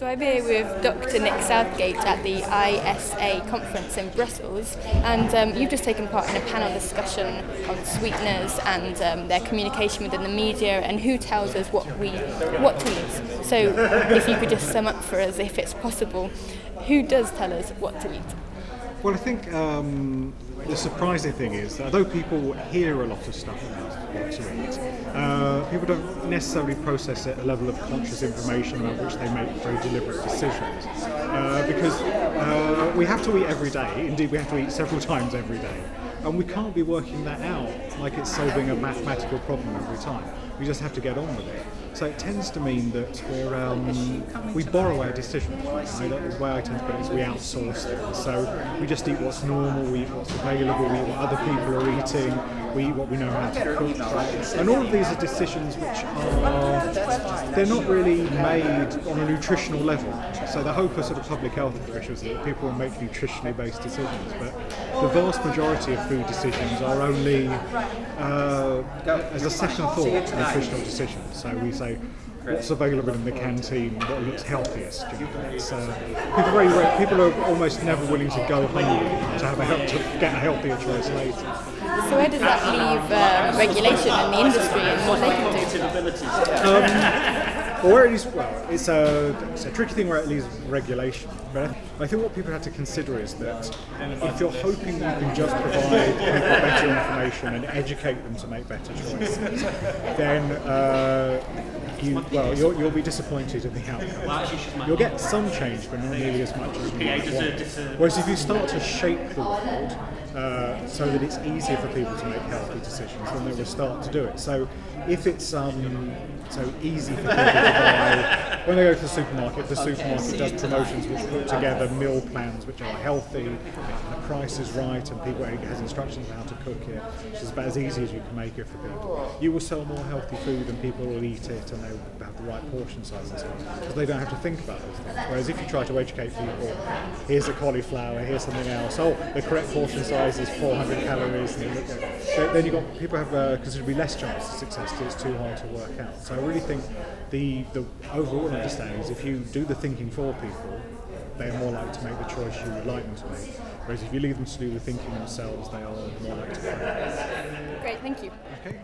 So I'm here with Dr. Nick Southgate at the ISA conference in Brussels, and um, you've just taken part in a panel discussion on sweeteners and um, their communication within the media and who tells us what we what to eat. So if you could just sum up for us, if it's possible, who does tell us what to eat? Well, I think um, the surprising thing is that although people hear a lot of stuff about what to eat, uh, people don't necessarily process it at a level of conscious information about which they make very deliberate decisions. Uh, because uh, we have to eat every day, indeed, we have to eat several times every day, and we can't be working that out like it's solving a mathematical problem every time. We just have to get on with it. So it tends to mean that we're, um, we borrow our decisions. Right? The way I tend to put it is we outsource. So we just eat what's normal, we eat what's available, we eat what other people are eating, we eat what we know how to cook. And all of these are decisions which are, they're not really made on a nutritional level. So the hope of sort of public health officials is that people will make nutritionally based decisions, but the vast majority of food decisions are only uh, as a second thought nutritional decisions. So we say what's available in the canteen, what looks healthiest. You know, it's, uh, people, very, rare- people are almost never willing to go hungry to have a hel- to get a healthier choice later. So where does that leave uh, regulation in the industry and what they can do? Or at least, well, it's a, it's a tricky thing where it leaves regulation. But I think what people have to consider is that if you're hoping you can just provide people better information and educate them to make better choices, then uh, you, well, you'll, you'll be disappointed in the outcome. You'll get some change, but not nearly as much as you might want. Whereas if you start to shape the world uh, so that it's easier for people to make healthy decisions, then they will start to do it. So if it's um, so easy for people to buy, when they go to the supermarket, the supermarket does promotions which put together meal plans which are healthy, the price is right, and people has instructions on how to cook it, which is about as easy as you can make it for people. You will sell more healthy food and people will eat it and they'll have the right portion size and so on, because they don't have to think about those things. Whereas if you try to educate people, here's a cauliflower, here's something else, oh, the correct portion size is 400 calories, and then, you've got people have uh, considerably less chance of success because it's too hard to work out. So I really think the, the overall understanding is if you do the thinking for people, they are more likely to make the choice you would like them to make. Whereas if you leave them to do the thinking themselves, they are more likely to fail. Great, thank you. Okay.